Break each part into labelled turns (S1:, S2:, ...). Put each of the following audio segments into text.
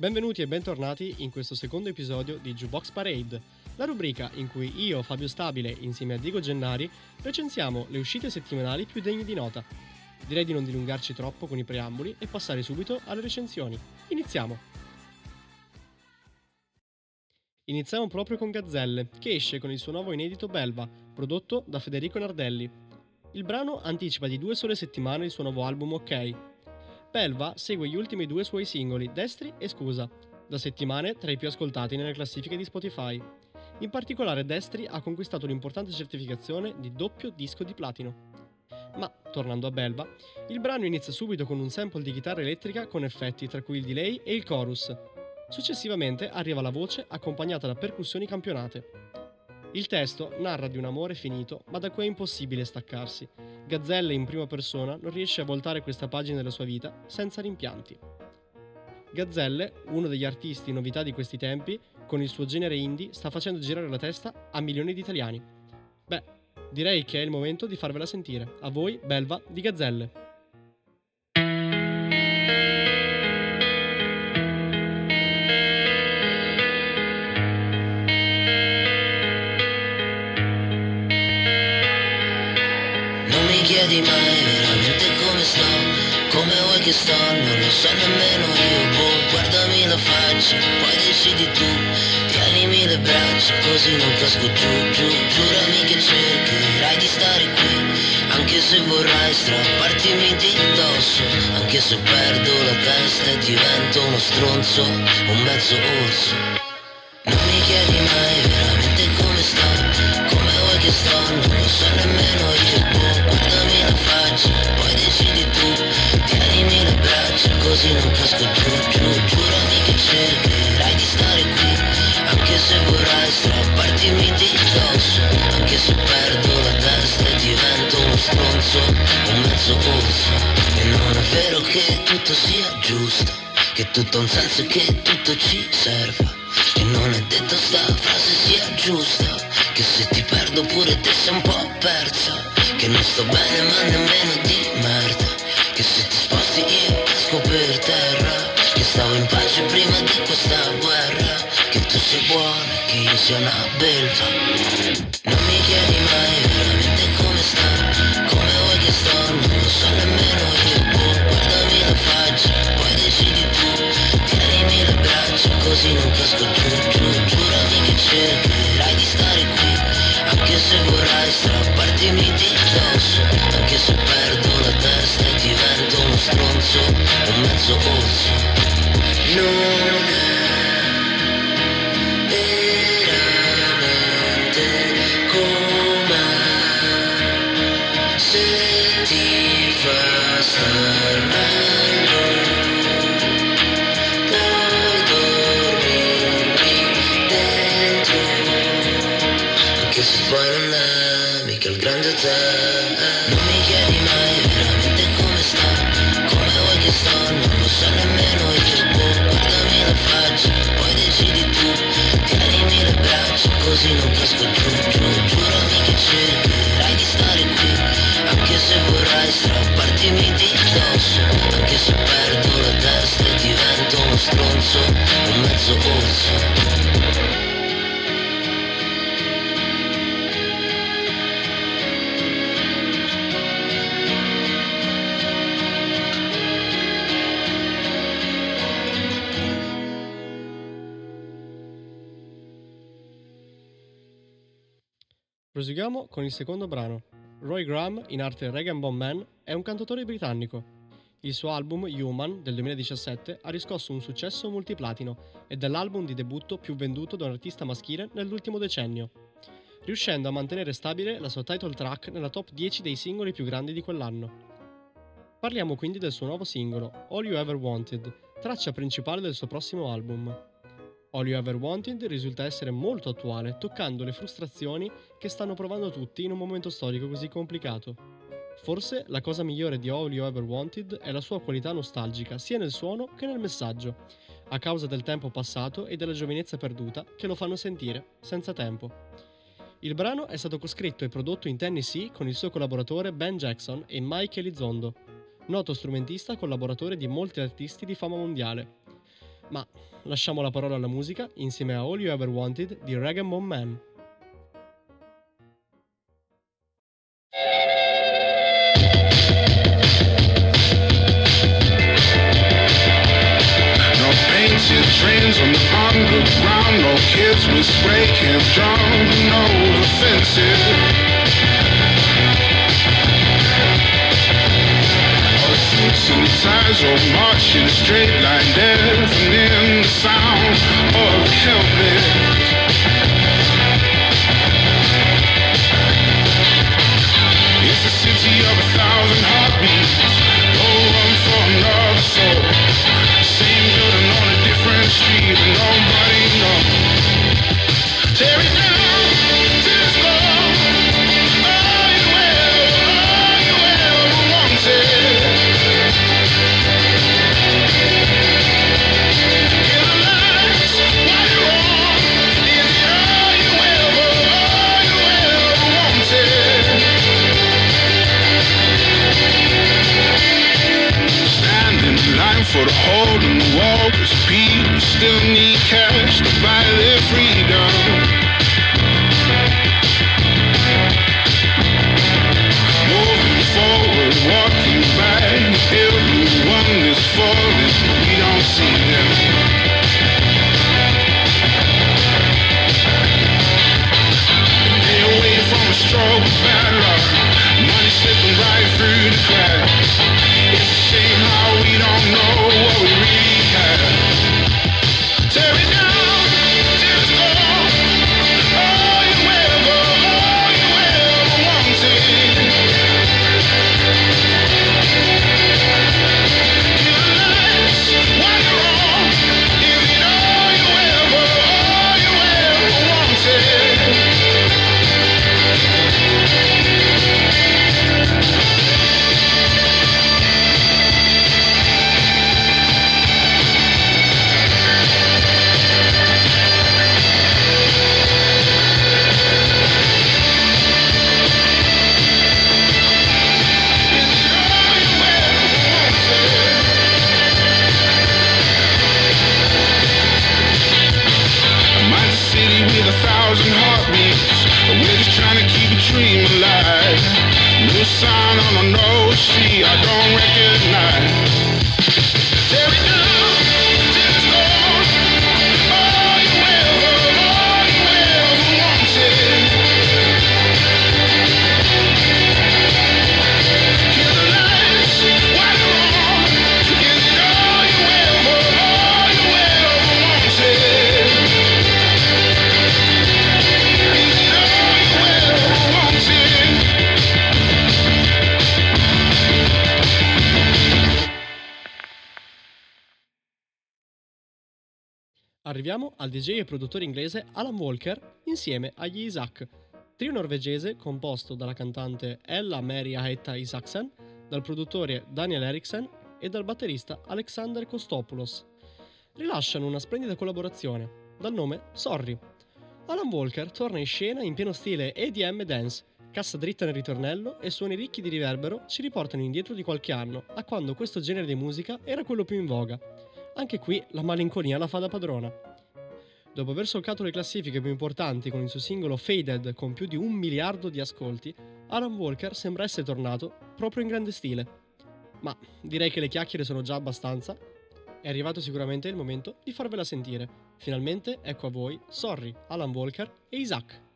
S1: Benvenuti e bentornati in questo secondo episodio di Jukebox Parade, la rubrica in cui io, Fabio Stabile, insieme a Diego Gennari, recensiamo le uscite settimanali più degne di nota. Direi di non dilungarci troppo con i preamboli e passare subito alle recensioni. Iniziamo! Iniziamo proprio con Gazzelle, che esce con il suo nuovo inedito Belva, prodotto da Federico Nardelli. Il brano anticipa di due sole settimane il suo nuovo album Ok. Belva segue gli ultimi due suoi singoli, Destri e Scusa, da settimane tra i più ascoltati nelle classifiche di Spotify. In particolare Destri ha conquistato un'importante certificazione di doppio disco di platino. Ma, tornando a Belva, il brano inizia subito con un sample di chitarra elettrica con effetti tra cui il delay e il chorus, Successivamente arriva la voce accompagnata da percussioni campionate. Il testo narra di un amore finito, ma da cui è impossibile staccarsi. Gazzelle in prima persona non riesce a voltare questa pagina della sua vita senza rimpianti. Gazzelle, uno degli artisti novità di questi tempi, con il suo genere indie sta facendo girare la testa a milioni di italiani. Beh, direi che è il momento di farvela sentire. A voi, Belva di Gazzelle.
S2: Chiedi mai veramente come sto Come vuoi che sto, non lo so nemmeno io boh, Guardami la faccia, poi decidi tu Tienimi le braccia, così non casco giù, giù Giurami che cercherai di stare qui Anche se vorrai strappartimi di dosso Anche se perdo la testa e divento uno stronzo Un mezzo orso così non casco giù, giù Giurami che cercherai di stare qui. Anche se vorrai strappartimi di dosso Anche se perdo la testa e divento uno stronzo Un mezzo orso E non è vero che tutto sia giusto Che tutto ha un senso e che tutto ci serva. E non è detto sta frase sia giusta Che se ti perdo pure te sei un po' persa che non sto bene ma nemmeno di merda Che se ti sposti io casco per terra Che stavo in pace prima di questa guerra Che tu sei buona, che io sia una belva. Non mi chiedi mai veramente come sta Come vuoi che sto, non lo so nemmeno io. Boh, Guardami la faccia, poi decidi tu. Tienimi le braccia così non casco giù, giù Giurami che cercherai di stare qui Anche se vorrai strappartimi di dosso stronzo Un mezzo orso non casco giù, giù Giurami che cercherai di stare qui Anche se vorrai strappartimi di dosso Anche se perdo la testa e divento uno stronzo Un mezzo orso
S1: Proseguiamo con il secondo brano. Roy Graham, in arte Regan Bone Man, è un cantautore britannico. Il suo album Human del 2017 ha riscosso un successo multiplatino ed è l'album di debutto più venduto da un artista maschile nell'ultimo decennio, riuscendo a mantenere stabile la sua title track nella top 10 dei singoli più grandi di quell'anno. Parliamo quindi del suo nuovo singolo, All You Ever Wanted, traccia principale del suo prossimo album. All You Ever Wanted risulta essere molto attuale, toccando le frustrazioni che stanno provando tutti in un momento storico così complicato. Forse la cosa migliore di All You Ever Wanted è la sua qualità nostalgica, sia nel suono che nel messaggio, a causa del tempo passato e della giovinezza perduta che lo fanno sentire, senza tempo. Il brano è stato coscritto e prodotto in Tennessee con il suo collaboratore Ben Jackson e Mike Elizondo, noto strumentista collaboratore di molti artisti di fama mondiale. Ma lasciamo la parola alla musica insieme a All You Ever Wanted di Rag Bone Man.
S3: Trains on the underground, no kids with spray cans drawn, no offenses. Of the
S1: Arriviamo al DJ e produttore inglese Alan Walker insieme agli Isaac, trio norvegese composto dalla cantante Ella Mary Aetta Isaksen, dal produttore Daniel Eriksen e dal batterista Alexander Kostopoulos. Rilasciano una splendida collaborazione, dal nome Sorry. Alan Walker torna in scena in pieno stile EDM dance, cassa dritta nel ritornello e suoni ricchi di riverbero ci riportano indietro di qualche anno, a quando questo genere di musica era quello più in voga. Anche qui la malinconia la fa da padrona. Dopo aver solcato le classifiche più importanti con il suo singolo Faded con più di un miliardo di ascolti, Alan Walker sembra essere tornato proprio in grande stile. Ma direi che le chiacchiere sono già abbastanza. È arrivato sicuramente il momento di farvela sentire. Finalmente ecco a voi Sorry, Alan Walker e Isaac.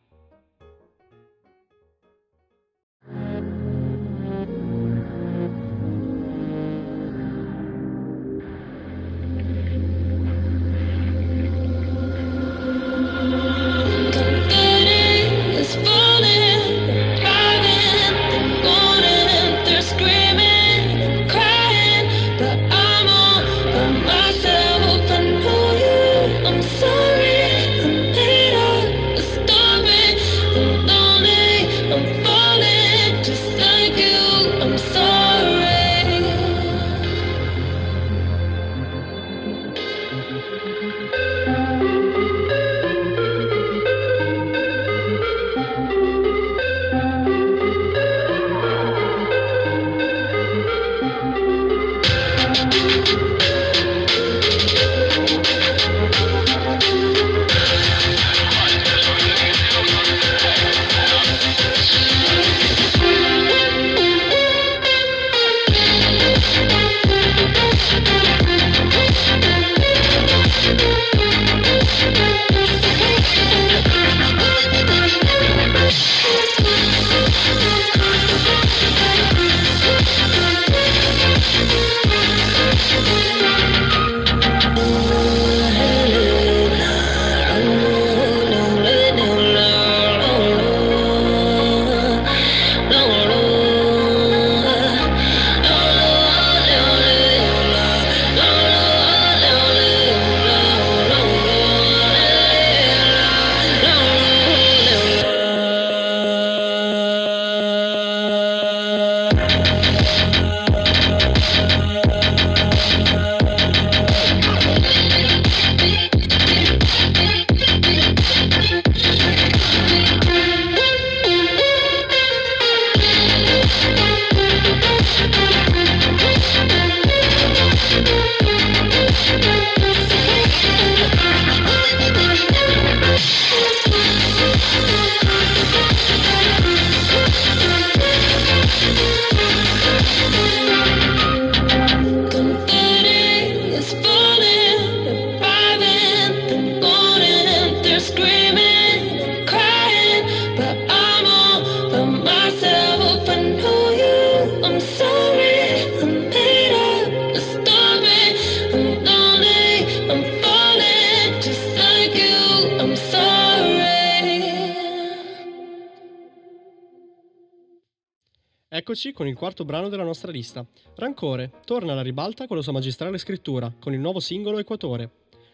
S1: Eccoci con il quarto brano della nostra lista. Rancore torna alla ribalta con la sua magistrale scrittura, con il nuovo singolo Equatore.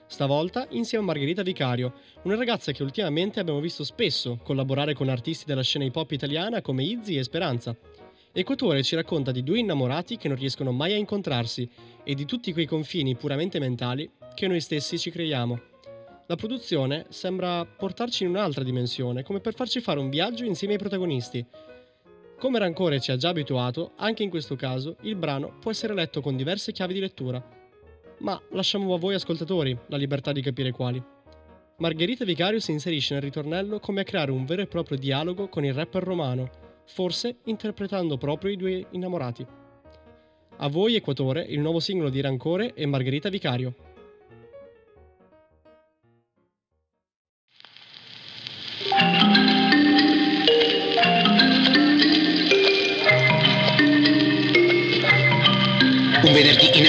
S1: Stavolta insieme a Margherita Vicario, una ragazza che ultimamente abbiamo visto spesso collaborare con artisti della scena hip hop italiana come Izzy e Speranza. Equatore ci racconta di due innamorati che non riescono mai a incontrarsi e di tutti quei confini puramente mentali che noi stessi ci creiamo. La produzione sembra portarci in un'altra dimensione, come per farci fare un viaggio insieme ai protagonisti. Come Rancore ci ha già abituato, anche in questo caso il brano può essere letto con diverse chiavi di lettura. Ma lasciamo a voi ascoltatori la libertà di capire quali. Margherita Vicario si inserisce nel ritornello come a creare un vero e proprio dialogo con il rapper romano, forse interpretando proprio i due innamorati. A voi Equatore, il nuovo singolo di Rancore e Margherita Vicario.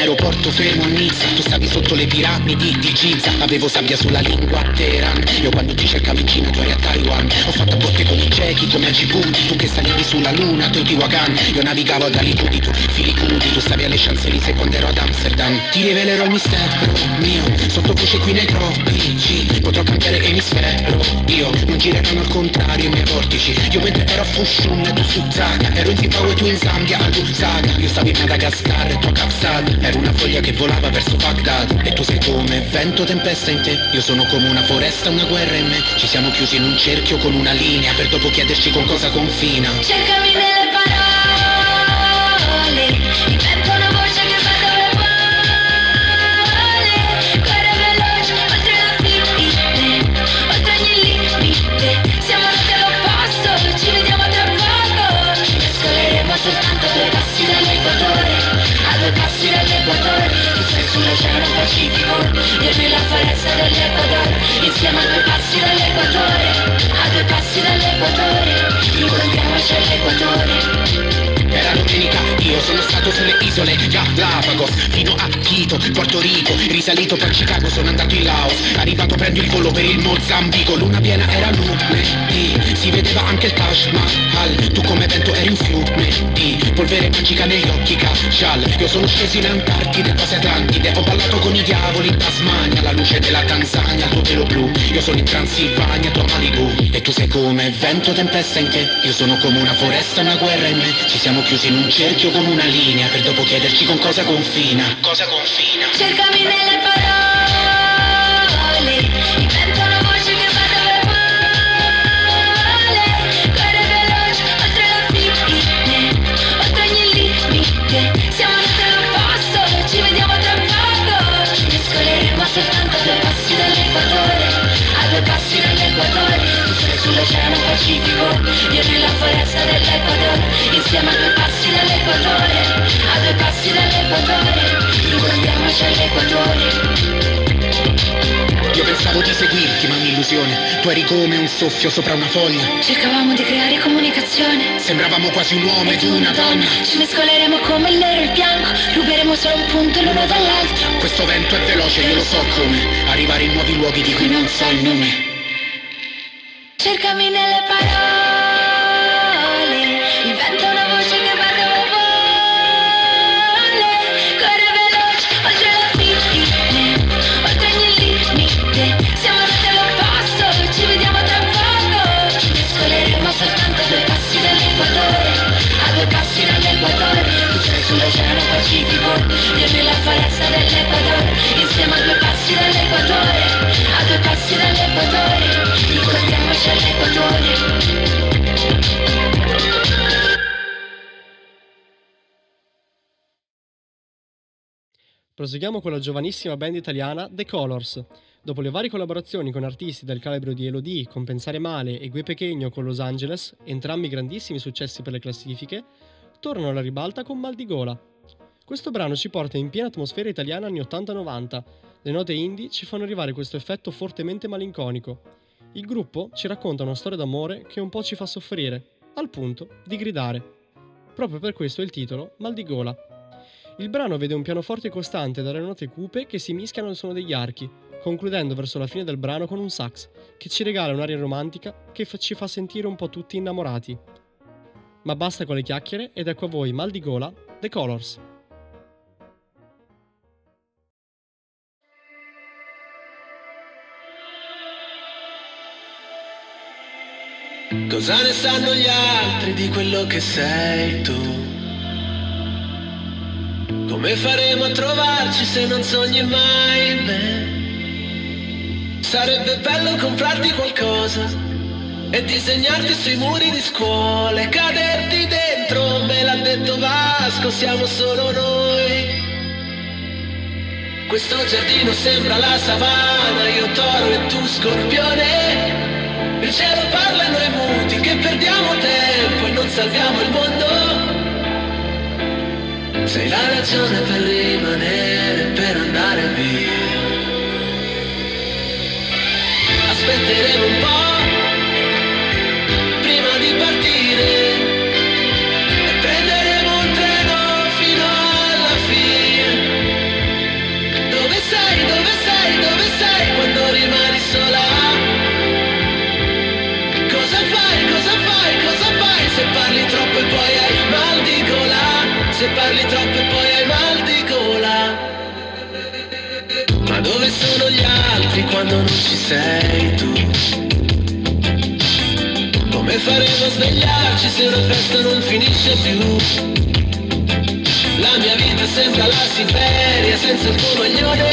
S4: Venerdì in aeroporto fermo a Nizza. Tu stavi sotto le piramidi di Giza. Avevo sabbia sulla lingua Teheran. Io quando ti cercavi in Cina tu eri a Taiwan. Ho fatto botte con i ciechi come a Djibouti Tu che salivi sulla luna, Teotihuacan Io navigavo a Gallipoli, tu Filicudi Tu stavi alle Champs-Élysées quando ero ad Amsterdam. Ti rivelerò il mistero mio. Sottovoce qui nei tropici. Potrò cambiare emisfero Io. Non gireranno al contrario i miei vortici. Io mentre ero a Fushun tu su Zaga. Ero in Zimbabwe tu in Zambia a Lusaka. Io stavo in Madagascar e tu a Kapsad Ero una foglia che volava verso Baghdad. E tu sei come vento, tempesta in te. Io sono come una foresta, una guerra in me. Ci siamo chiusi in un cerchio con una linea Per dopo chiederci con cosa confina.
S5: Cercami nelle parole. Soltanto due passi dall'equatore due passi dall'equatore sei sull'oceano Pacifico Io nella foresta dell'Equador Insieme a due passi dall'equatore A due passi dall'equatore Incontriamoci all'equatore
S4: Era domenica, io sono stato sulle isole Galapagos Fino a Quito, Porto Rico Risalito per Chicago, sono andato in Laos Arrivato prendo il volo per il Mozambico Luna piena era lunedì Si vedeva anche il Taj Mahal Tu come vento eri un fiume di polvere magica negli occhi Kajal Io sono sceso in Antartide, cose Atlantide Ho ballato con i diavoli in Tasmania La luce della Tanzania, tuo pelo blu Io sono in Transilvania, tua Malibu E tu sei come vento, tempesta in te Io sono come una foresta, una guerra in me Ci siamo chiusi in un cerchio con una linea Per dopo chiederci con cosa confina. Cosa confina.
S5: Cercami nelle parole Invento una voce che va dove vuole Corre veloce oltre la fine Oltre ogni limite. Siamo nati all'opposto Ci vediamo tra poco. Mescoleremo soltanto a passi dall'equatore A due passi dall'equatore Sei sull'oceano Pacifico Io nella foresta dell'Equador Insieme a due passi dall'equatore A due passi dall'equatore Incontriamoci all'equatore
S4: Io pensavo di seguirti ma un'illusione. Tu eri come un soffio sopra una foglia.
S5: Cercavamo di creare comunicazione.
S4: Sembravamo quasi un uomo ed una donna.
S5: Ci mescoleremo come il nero e il bianco Ruberemo solo un punto l'uno dall'altro.
S4: Questo vento è veloce, io lo so come. Arrivare in nuovi luoghi di cui non so il nome
S5: Cercami nelle parole Invento una voce che va dove vuole. Corre veloce oltre la fine Oltre ogni limite. Siamo nati all'opposto Ci vediamo tra poco. Ci mescoleremo soltanto a due passi dall'equatore A due passi dall'equatore. Tu sei sull'oceano Pacifico Io nella foresta dell'Equador. Insieme a due passi dall'equatore A due passi dall'equatore. All'equatore
S1: Proseguiamo con la giovanissima band italiana The Colors. Dopo le varie collaborazioni con artisti del calibro di Elodie, con Pensare Male e Gue Pequeño con Los Angeles, entrambi grandissimi successi per le classifiche, tornano alla ribalta con Mal di Gola. Questo brano ci porta in piena atmosfera italiana anni 80-90. Le note indie ci fanno arrivare questo effetto fortemente malinconico. Il gruppo ci racconta una storia d'amore che un po' ci fa soffrire, al punto di gridare. Proprio per questo il titolo Mal di Gola. Il brano vede un pianoforte costante dalle note cupe che si mischiano al suono degli archi, concludendo verso la fine del brano con un sax che ci regala un'aria romantica che ci fa sentire un po' tutti innamorati. Ma basta con le chiacchiere ed ecco a voi mal di gola, The Colors.
S6: Cosa ne sanno gli altri di quello che sei tu? Come faremo a trovarci se non sogni mai me? Sarebbe bello comprarti qualcosa e disegnarti sui muri di scuola e caderti dentro, me l'ha detto Vasco, siamo solo noi. Questo giardino sembra la savana, io toro e tu scorpione. Il cielo parla e noi muti che perdiamo tempo e non salviamo il mondo. Sei la ragione per rimanere, per andare via. Aspetteremo un quando non ci sei tu? Come faremo a svegliarci se una festa non finisce più? La mia vita sembra la Siberia senza il tuo maglione.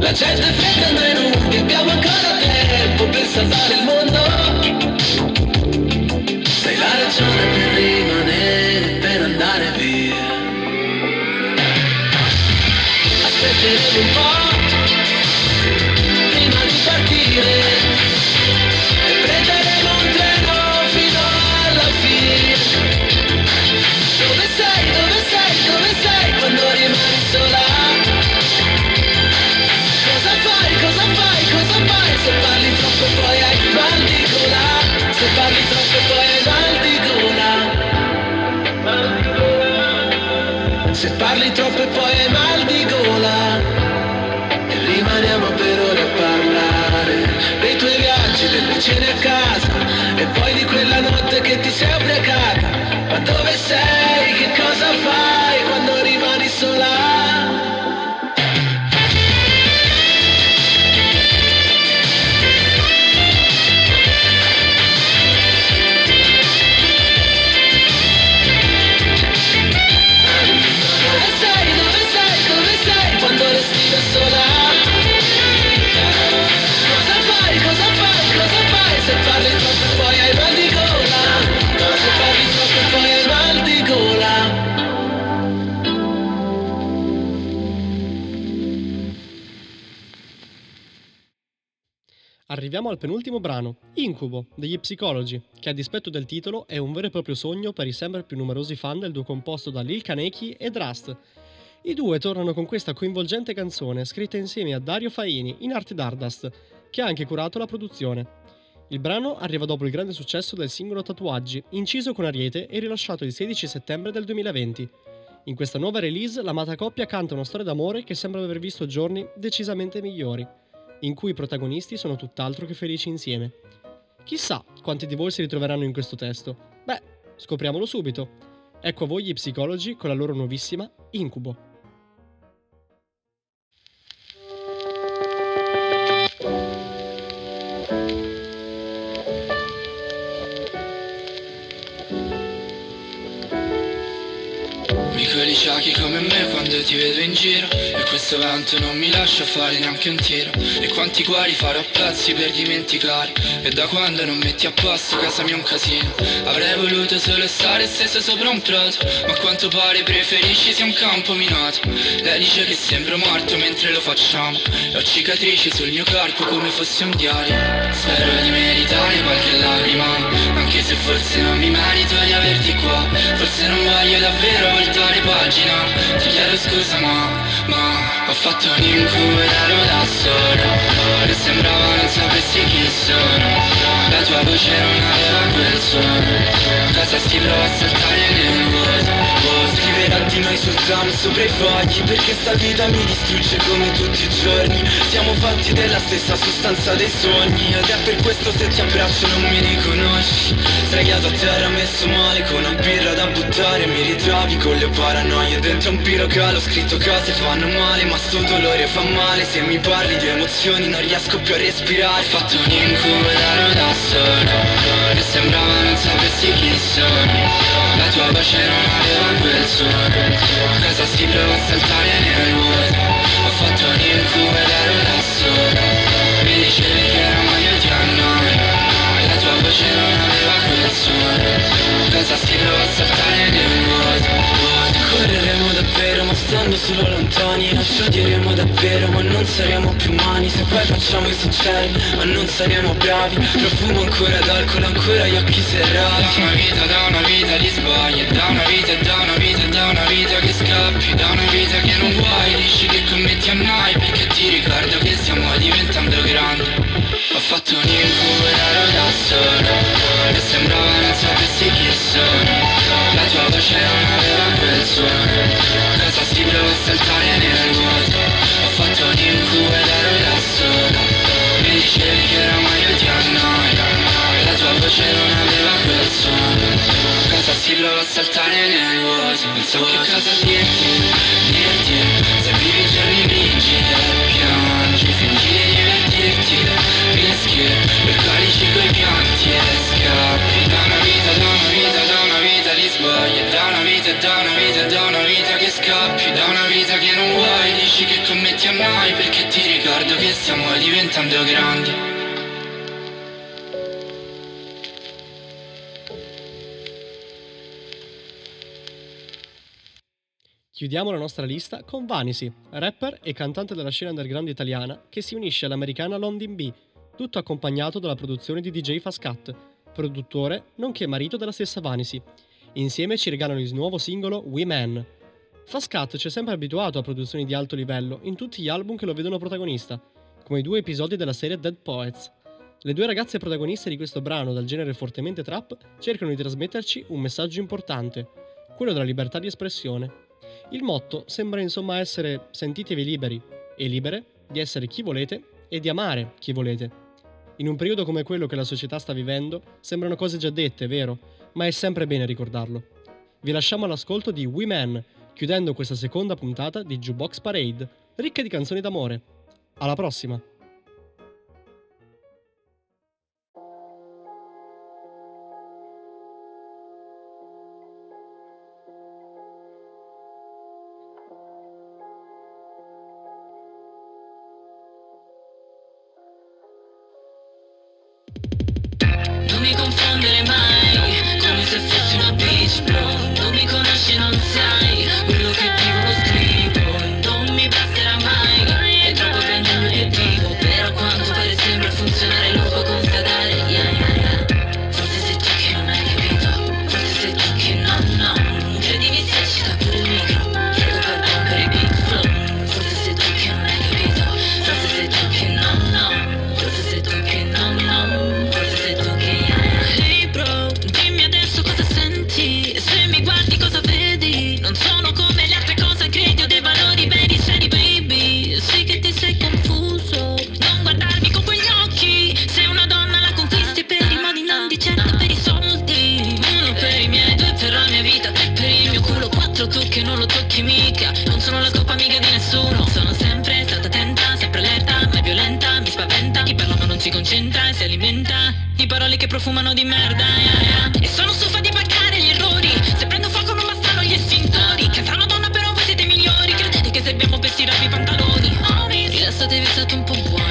S6: La gente è fredda noi nudi, abbiamo ancora tempo per salvare il mondo. Sei la ragione per rimanere, per andare via. Aspetteremo un po'
S1: Arriviamo al penultimo brano, Incubo, degli Psicologi, che a dispetto del titolo è un vero e proprio sogno per i sempre più numerosi fan del duo composto da Lil Kaneki e Drast. I due tornano con questa coinvolgente canzone scritta insieme a Dario Faini in arte d'Ardast, che ha anche curato la produzione. Il brano arriva dopo il grande successo del singolo Tatuaggi, inciso con Ariete e rilasciato il 16 settembre del 2020. In questa nuova release l'amata coppia canta una storia d'amore che sembra aver visto giorni decisamente migliori, in cui i protagonisti sono tutt'altro che felici insieme. Chissà quanti di voi si ritroveranno in questo testo. Beh, scopriamolo subito. Ecco a voi gli psicologi con la loro nuovissima Incubo.
S7: Sciacchi come me quando ti vedo in giro. E questo vento non mi lascia fare neanche un tiro. E quanti guari farò a pezzi per dimenticare. E da quando non metti a posto casa mia è un casino. Avrei voluto solo stare stesso sopra un prato Ma a quanto pare preferisci sia un campo minato. Lei dice che sembro morto mentre lo facciamo. E ho cicatrici sul mio corpo come fosse un diario. Spero di meritare qualche lacrima. Anche se forse non mi merito di averti qua. Forse non voglio davvero voltare pagina Ti chiedo scusa ma, ma Ho fatto un incubo ed ero da solo. E sembrava non sapessi chi sono. La tua voce non aveva quel suono. Cosa si prova a saltare nel vuoto
S8: di noi sul tram sopra i fogli Perché sta vita mi distrugge come tutti i giorni. Siamo fatti della stessa sostanza dei sogni Ed è per questo se ti abbraccio non mi riconosci. Sdraiato a terra messo male con una birra da buttare Mi ritrovi con le paranoie. Dentro un pirocalo Scritto cose fanno male ma sto dolore fa male. Se mi parli di emozioni non riesco più a respirare.
S7: Ho fatto un incubo da solo E sembrava non sapessi chi sono. La tua voce non aveva quel suono Cosa prova a saltare nel vuoto Ho fatto un incubo ed ero da solo Mi dicevi che oramai io ti annoio La tua voce non aveva quel suono si prova a saltare nel vuoto
S8: davvero ma stando solo lontani ci odieremo davvero ma non saremo più umani. Se poi facciamo i sinceri ma non saremo bravi. Profumo ancora d'alcol, ancora gli occhi
S7: Da
S8: serrati
S7: una vita, da una vita di sbagli Da una vita, da una vita, da una vita che scappi Da una vita che non vuoi. Dici che commetti a noi Perché ti ricordo che stiamo diventando grandi. Ho fatto un incubo da solo E sembrava non sapessi chi sono. La tua voce non aveva quel suono A saltare nel vuoto Ho fatto un incubo ed ero da solo Mi dicevi che oramai io ti annoio. La tua voce non aveva quel suono. Cosa si prova a saltare nel vuoto Non so che dirti, dirti. Se vivi giorni grigi e piangi Fingi di divertirti, rischi Percolici coi diventando grandi
S1: Chiudiamo la nostra lista con Vanisi, rapper e cantante della scena underground italiana che si unisce all'americana London B, tutto accompagnato dalla produzione di DJ Fascat, produttore nonché marito della stessa Vanisi. Insieme ci regalano il nuovo singolo We Man. Fascat ci è sempre abituato a produzioni di alto livello in tutti gli album che lo vedono protagonista, come i due episodi della serie Dead Poets. Le due ragazze protagoniste di questo brano dal genere fortemente trap cercano di trasmetterci un messaggio importante, quello della libertà di espressione. Il motto sembra insomma essere sentitevi liberi e libere di essere chi volete e di amare chi volete. In un periodo come quello che la società sta vivendo, sembrano cose già dette, vero? Ma è sempre bene ricordarlo. Vi lasciamo all'ascolto di We Man, chiudendo questa seconda puntata di Jukebox Parade, ricca di canzoni d'amore. Alla prossima!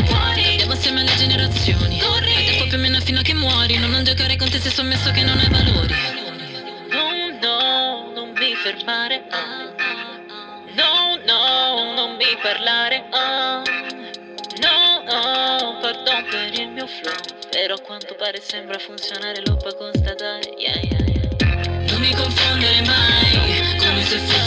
S9: Buoni Andiamo assieme alle generazioni A tempo più o meno fino a che muori. Non, non giocare con te se sommesso che non hai valori. No, no, non mi fermare. No, no, non mi parlare. Ah. No, no, pardon per il mio flow. Però a quanto pare sembra funzionare Lo puoi constatare. Yeah, yeah, yeah. Non mi confondere mai Come se fossi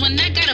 S9: when that guy